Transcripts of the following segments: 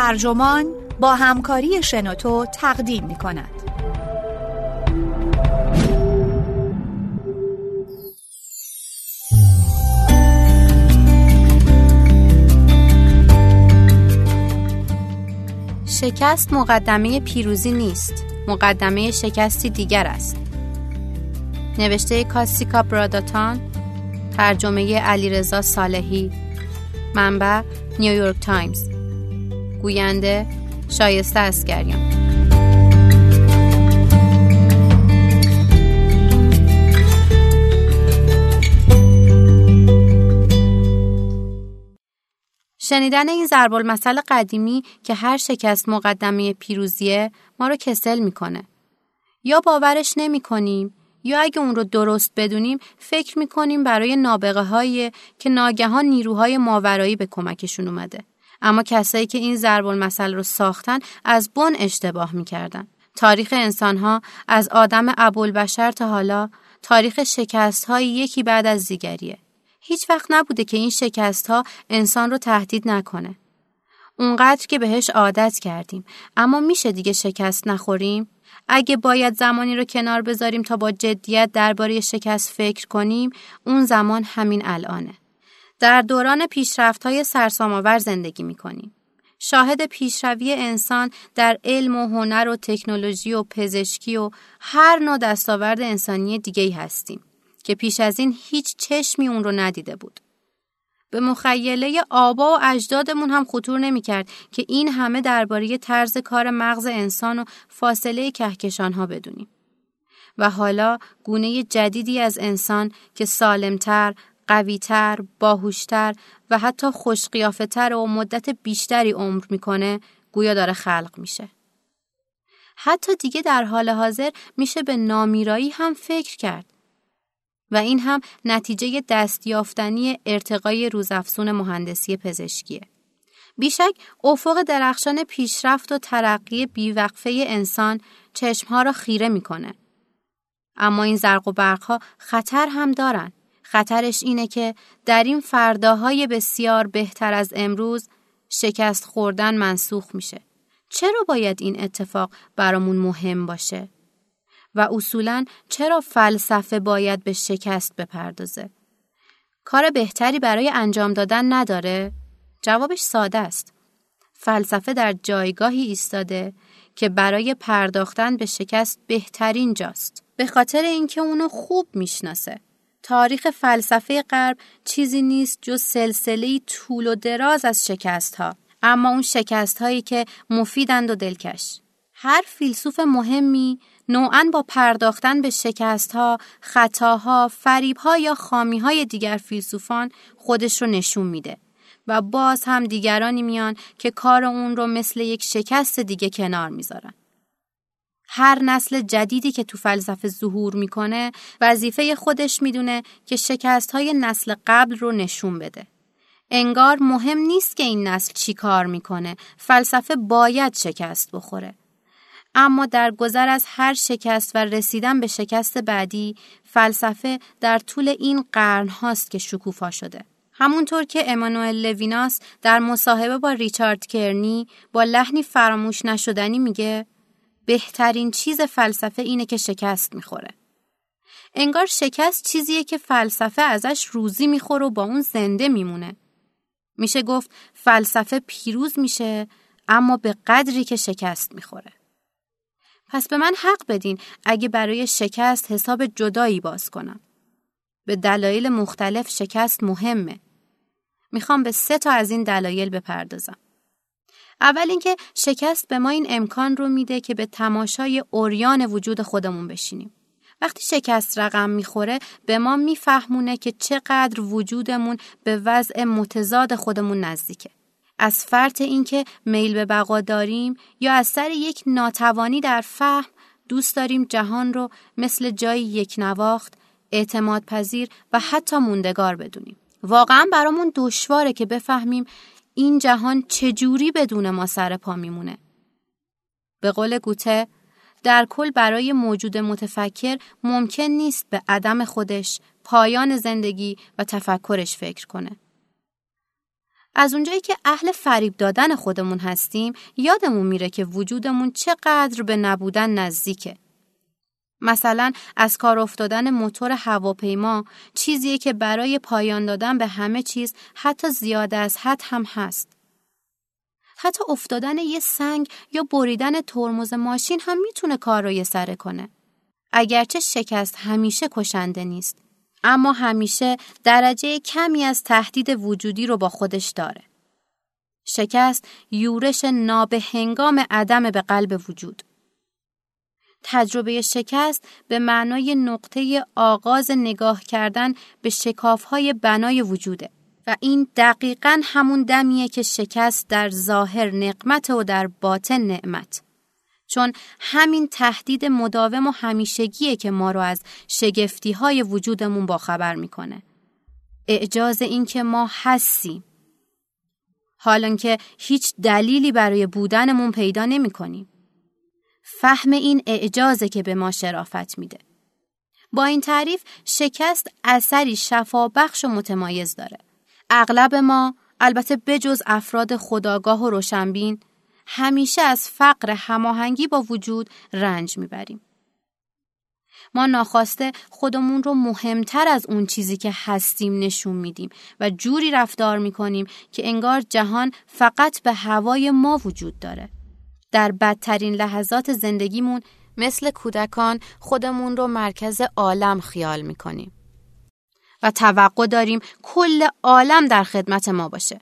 ترجمان با همکاری شنوتو تقدیم می کند. شکست مقدمه پیروزی نیست. مقدمه شکستی دیگر است. نوشته کاسیکا براداتان ترجمه علیرضا صالحی. منبع نیویورک تایمز. گوینده شایسته اسکریان شنیدن این ضرب المثل قدیمی که هر شکست مقدمه پیروزیه ما رو کسل می‌کنه. یا باورش نمی کنیم یا اگه اون رو درست بدونیم فکر می‌کنیم برای نابغه هایی که ناگهان نیروهای ماورایی به کمکشون اومده. اما کسایی که این ضرب المثل رو ساختن از بن اشتباه می‌کردن. تاریخ انسانها از آدم ابوالبشر تا حالا تاریخ شکست های یکی بعد از دیگریه. هیچ وقت نبوده که این شکست ها انسان رو تهدید نکنه. اونقدر که بهش عادت کردیم اما میشه دیگه شکست نخوریم؟ اگه باید زمانی رو کنار بذاریم تا با جدیت درباره شکست فکر کنیم اون زمان همین الانه. در دوران پیشرفت های سرسام‌آور زندگی می‌کنیم. شاهد پیشروی انسان در علم و هنر و تکنولوژی و پزشکی و هر نوع دستاورد انسانی دیگه هستیم. که پیش از این هیچ چشمی اون رو ندیده بود. به مخیله آبا و اجدادمون هم خطور نمی‌کرد که این همه درباره طرز کار مغز انسان و فاصله کهکشان ها بدونیم. و حالا گونه جدیدی از انسان که سالمتر، قویتر، باهوشتر و حتی خوشقیافهتر و مدت بیشتری عمر می‌کنه گویا داره خلق میشه. حتی دیگه در حال حاضر میشه به نامیرایی هم فکر کرد. و این هم نتیجه دستیافتنی ارتقای روزافزون مهندسی پزشکیه. بیشک افق درخشان پیشرفت و ترقی بیوقفه انسان چشمها را خیره می‌کنه. اما این زرق و برقها خطر هم دارن. خطرش اینه که در این فرداهای بسیار بهتر از امروز شکست خوردن منسوخ میشه. چرا باید این اتفاق برامون مهم باشه؟ و اصولا چرا فلسفه باید به شکست بپردازه؟ کار بهتری برای انجام دادن نداره؟ جوابش ساده است. فلسفه در جایگاهی ایستاده که برای پرداختن به شکست بهترین جاست. به خاطر اینکه اونو خوب می‌شناسه. تاریخ فلسفه غرب چیزی نیست جز سلسله طول و دراز از شکست ها. اما اون شکست هایی که مفیدند و دلکش. هر فیلسوف مهمی نوعا با پرداختن به شکستها، خطاها، فریبها یا خامیهای دیگر فیلسوفان خودش رو نشون میده و باز هم دیگرانی میان که کار اون رو مثل یک شکست دیگه کنار می‌ذارن. هر نسل جدیدی که تو فلسفه ظهور می‌کنه وظیفه خودش می‌دونه که شکست های نسل قبل رو نشون بده. انگار مهم نیست که این نسل چی کار می‌کنه. فلسفه باید شکست بخوره. اما در گذر از هر شکست و رسیدن به شکست بعدی فلسفه در طول این قرن هاست که شکوفا شده. همونطور که امانوئل لویناس در مصاحبه با ریچارد کرنی با لحنی فراموش نشدنی میگه بهترین چیز فلسفه اینه که شکست می‌خوره. انگار شکست چیزیه که فلسفه ازش روزی می‌خوره و با اون زنده میمونه. میشه گفت فلسفه پیروز میشه اما به قدری که شکست می‌خوره. پس به من حق بدین اگه برای شکست حساب جدایی باز کنم. به دلایل مختلف شکست مهمه. می‌خوام به سه تا از این دلایل بپردازم. اول اینکه شکست به ما این امکان رو میده که به تماشای اوریان وجود خودمون بشینیم. وقتی شکست رقم می‌خوره به ما میفهمونه که چقدر وجودمون به وضع متضاد خودمون نزدیکه. از فرط اینکه میل به بقا داریم یا از سر یک ناتوانی در فهم دوست داریم جهان رو مثل جایی یک نواخت، اعتماد پذیر و حتی موندگار بدونیم. واقعا برامون دشواره که بفهمیم این جهان چجوری بدون ما سر پا میمونه. به قول گوته در کل برای موجود متفکر ممکن نیست به عدم خودش، پایان زندگی و تفکرش فکر کنه. از اونجایی که اهل فریب دادن خودمون هستیم یادمون میره که وجودمون چقدر به نبودن نزدیکه. مثلا از کار افتادن موتور هواپیما چیزیه که برای پایان دادن به همه چیز حتی زیاده از حد هم هست. حتی افتادن یه سنگ یا بریدن ترمز ماشین هم می‌تونه کار رو یه سره کنه. اگرچه شکست همیشه کشنده نیست. اما همیشه درجه کمی از تهدید وجودی رو با خودش داره. شکست یورش نابهنگام عدم به قلب وجود. تجربه شکست به معنای نقطه آغاز نگاه کردن به شکافهای بنای وجوده و این دقیقا همون دمیه که شکست در ظاهر نقمت و در باطن نعمت. چون همین تهدید مداوم و همیشگیه که ما رو از شگفتی های وجودمون باخبر می‌کنه. اعجاز این که ما هستیم. حالا که هیچ دلیلی برای بودنمون پیدا نمی کنیم. فهم این اعجازه که به ما شرافت میده. با این تعریف شکست اثری شفابخش و متمایز داره. اغلب ما البته بجز افراد خداگاه و روشنبین همیشه از فقر هماهنگی با وجود رنج می‌بریم. ما ناخواسته خودمون رو مهمتر از اون چیزی که هستیم نشون میدیم و جوری رفتار می‌کنیم که انگار جهان فقط به هوای ما وجود داره. در بدترین لحظات زندگیمون مثل کودکان خودمون رو مرکز عالم خیال می‌کنیم و توقع داریم کل عالم در خدمت ما باشه.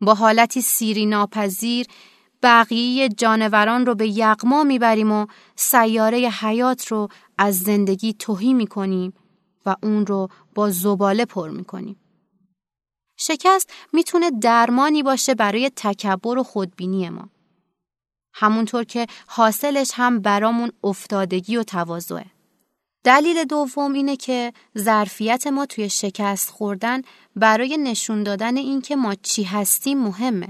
با حالتی سیری ناپذیر بقیه جانوران رو به یغما می‌بریم و سیاره حیات رو از زندگی توهی می‌کنیم و اون رو با زباله پر می‌کنیم. شکست می‌تونه درمانی باشه برای تکبر و خودبینی ما. همونطور که حاصلش هم برامون افتادگی و تواضعه. دلیل دوم اینه که ظرفیت ما توی شکست خوردن برای نشون دادن اینکه ما چی هستیم مهمه.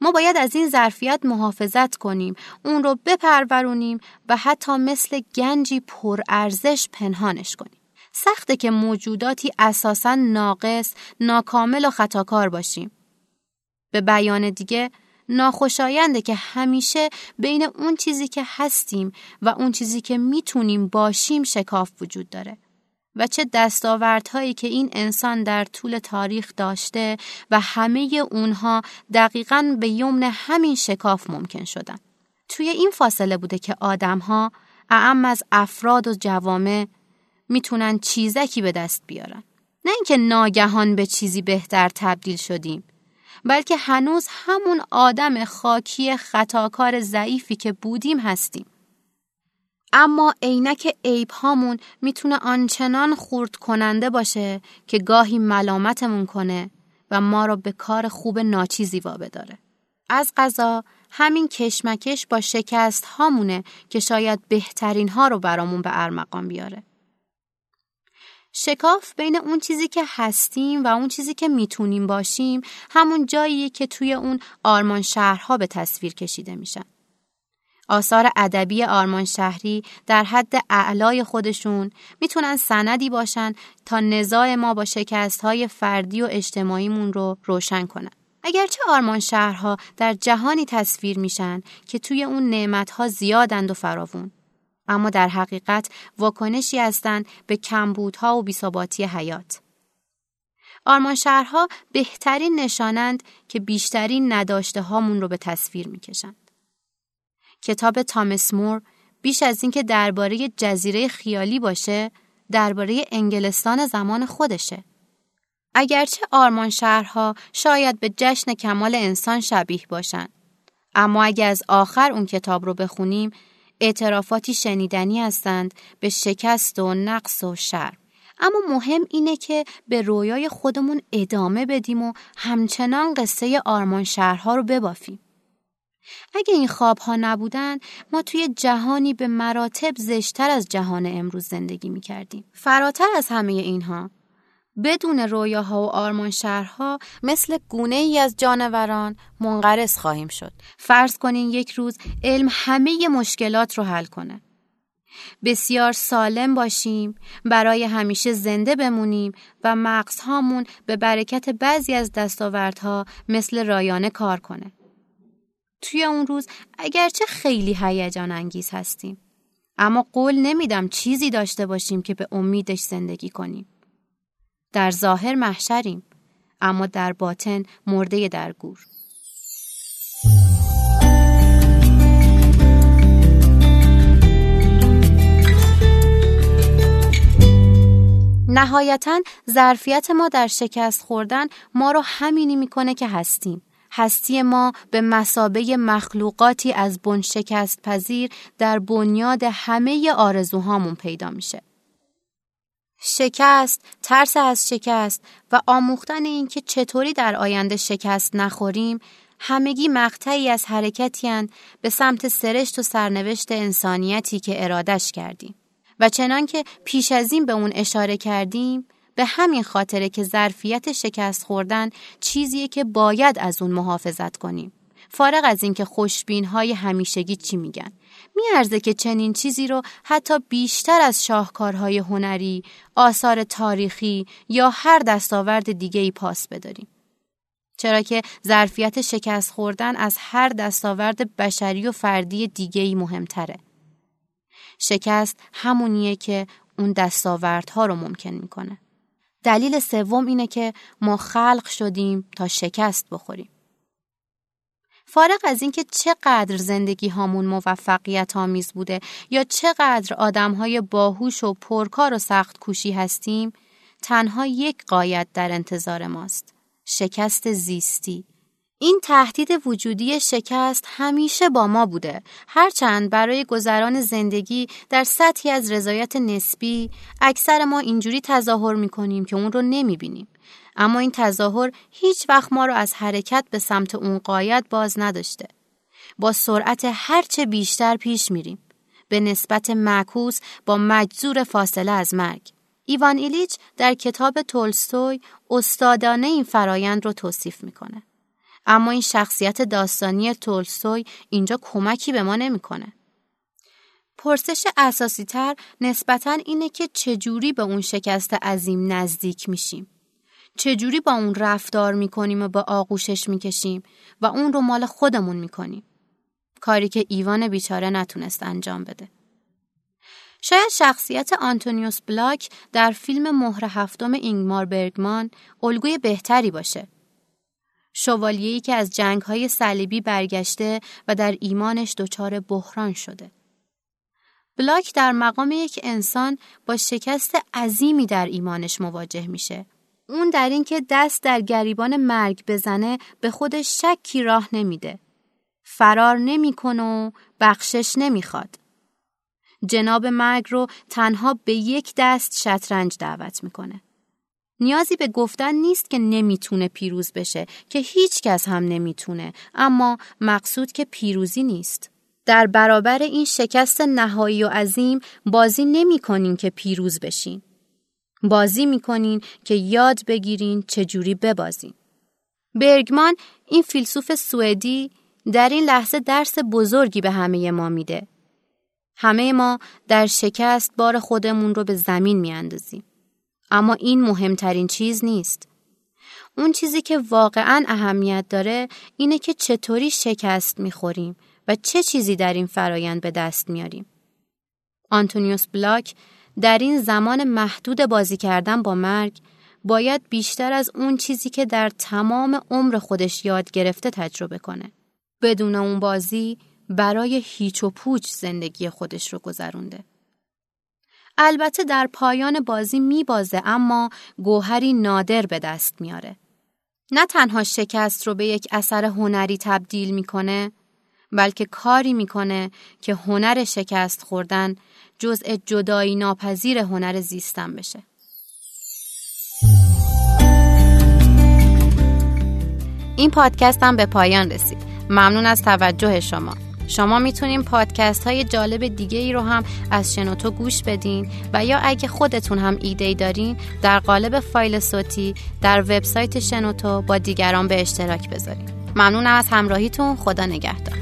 ما باید از این ظرفیت محافظت کنیم، اون رو بپرورونیم و حتی مثل گنجی پرارزش پنهانش کنیم. سخته که موجوداتی اساسا ناقص، ناکامل و خطاکار باشیم. به بیان دیگه ناخوشاینده که همیشه بین اون چیزی که هستیم و اون چیزی که می‌تونیم باشیم شکاف وجود داره. و چه دستاوردهایی که این انسان در طول تاریخ داشته و همه اونها دقیقا به یمن همین شکاف ممکن شدن. توی این فاصله بوده که آدمها اعم از افراد و جوامع می‌تونن چیزکی به دست بیارن. نه اینکه ناگهان به چیزی بهتر تبدیل شدیم بلکه هنوز همون آدم خاکی خطاکار ضعیفی که بودیم هستیم. اما عینک عیب هامون می‌تونه آنچنان خورد کننده باشه که گاهی ملامتمون کنه و ما رو به کار خوب ناچیزی وابداره. از قضا همین کشمکش با شکست هامونه که شاید بهترین ها رو برامون به ارمقام بیاره. شکاف بین اون چیزی که هستیم و اون چیزی که می‌تونیم باشیم همون جاییه که توی اون آرمان شهرها به تصویر کشیده میشن. آثار ادبی آرمان شهری در حد اعلای خودشون می‌تونن سندی باشن تا نزاع ما با شکست های فردی و اجتماعیمون رو روشن کنن. اگرچه آرمان شهرها در جهانی تصویر میشن که توی اون نعمتها زیادند و فراوون. اما در حقیقت واکنشی هستند به کمبودها و بیثباتی حیات. آرمان شهرها بهترین نشانند که بیشترین نداشته هامون رو به تصویر می‌کشند. کتاب تامس مور بیش از اینکه درباره جزیره خیالی باشه، درباره انگلستان زمان خودشه. اگرچه آرمان شهرها شاید به جشن کمال انسان شبیه باشند، اما اگر از آخر اون کتاب رو بخونیم اعترافاتی شنیدنی هستند به شکست و نقص و شر. اما مهم اینه که به رویای خودمون ادامه بدیم و همچنان قصه آرمان شهرها رو ببافیم. اگه این خواب ها نبودن ما توی جهانی به مراتب زشتر از جهان امروز زندگی می کردیم. فراتر از همه اینها بدون رویاها و آرمان شهرها مثل گونه ای از جانوران منقرض خواهیم شد. فرض کنین یک روز علم همه مشکلات رو حل کنه. بسیار سالم باشیم برای همیشه زنده بمونیم و مغزهامون به برکت بعضی از دستاوردها مثل رایانه کار کنه توی اون روز اگرچه خیلی هیجان انگیز هستیم اما قول نمیدم چیزی داشته باشیم که به امیدش زندگی کنیم در ظاهر محشریم اما در باطن مرده در گور نهایتا ظرفیت ما در شکست خوردن ما رو همینی می‌کنه که هستیم. هستی ما به مسابه مخلوقاتی از بن شکست پذیر در بنیاد همه آرزوهامون پیدا میشه. شکست، ترس از شکست و آموختن اینکه چطوری در آینده شکست نخوریم همگی مقطعی از حرکتی به سمت سرشت و سرنوشت انسانیتی که ارادش کردیم. و چنان که پیش از این به اون اشاره کردیم به همین خاطره که ظرفیت شکست خوردن چیزیه که باید از اون محافظت کنیم. فارغ از اینکه خوشبین های همیشگی چی میگن. میارزه که چنین چیزی رو حتی بیشتر از شاهکارهای هنری، آثار تاریخی یا هر دستاورد دیگه پاس بداریم. چرا که ظرفیت شکست خوردن از هر دستاورد بشری و فردی دیگه ای مهمتره. شکست همونیه که اون دستاوردها رو ممکن می‌کنه. دلیل سوم اینه که ما خلق شدیم تا شکست بخوریم. فارغ از اینکه چقدر زندگی هامون موفقیت آمیز بوده یا چقدر آدم های باهوش و پرکار و سخت کوشی هستیم تنها یک قایت در انتظار ماست شکست زیستی. این تهدید وجودی شکست همیشه با ما بوده هرچند برای گذران زندگی در سطحی از رضایت نسبی اکثر ما اینجوری تظاهر می‌کنیم که اون رو نمی‌بینیم. اما این تظاهر هیچ وقت ما رو از حرکت به سمت اون قایت باز نداشته با سرعت هرچه بیشتر پیش میریم به نسبت معکوس با مجذور فاصله از مرگ ایوان ایلیچ در کتاب تولستوی استادانه این فرایند رو توصیف می‌کنه اما این شخصیت داستانی تولستوی اینجا کمکی به ما نمی‌کنه. پرسش اساسی تر نسبتا اینه که چجوری به اون شکست عظیم نزدیک میشیم. چجوری با اون رفتار می‌کنیم و با آغوشش می‌کشیم و اون رو مال خودمون می‌کنیم. کاری که ایوان بیچاره نتونست انجام بده. شاید شخصیت آنتونیوس بلاک در فیلم مهر هفتم اینگمار برگمان الگوی بهتری باشه شوالیه‌ای که از جنگ‌های صلیبی برگشته و در ایمانش دچار بحران شده. بلاک در مقام یک انسان با شکست عظیمی در ایمانش مواجه میشه. اون در اینکه دست در گریبان مرگ بزنه به خودش شکی راه نمیده. فرار نمی‌کنه و بخشش نمی‌خواد. جناب مرگ رو تنها به یک دست شطرنج دعوت می‌کنه. نیازی به گفتن نیست که نمی‌تونه پیروز بشه که هیچ کس هم نمی‌تونه اما مقصود که پیروزی نیست در برابر این شکست نهایی و عظیم بازی نمی کنین که پیروز بشین بازی می‌کنین که یاد بگیرین چجوری ببازین برگمان این فیلسوف سوئدی در این لحظه درس بزرگی به همه ما میده همه ما در شکست بار خودمون رو به زمین میاندازیم اما این مهمترین چیز نیست. اون چیزی که واقعا اهمیت داره اینه که چطوری شکست می‌خوریم و چه چیزی در این فرایند به دست میاریم. آنتونیوس بلاک در این زمان محدود بازی کردن با مرگ باید بیشتر از اون چیزی که در تمام عمر خودش یاد گرفته تجربه کنه. بدون اون بازی برای هیچ و پوچ زندگی خودش رو گذرونده. البته در پایان بازی میبازه اما گوهری نادر به دست میاره. نه تنها شکست رو به یک اثر هنری تبدیل می‌کنه بلکه کاری می‌کنه که هنر شکست خوردن جزء جدایی ناپذیر هنر زیستن بشه. این پادکست هم به پایان رسید. ممنون از توجه شما. شما می‌تونین پادکست های جالب دیگه ای رو هم از شنوتو گوش بدین و یا اگه خودتون هم ایده دارین در قالب فایل صوتی در وبسایت شنوتو با دیگران به اشتراک بذارین ممنونم از همراهیتون خدا نگهدار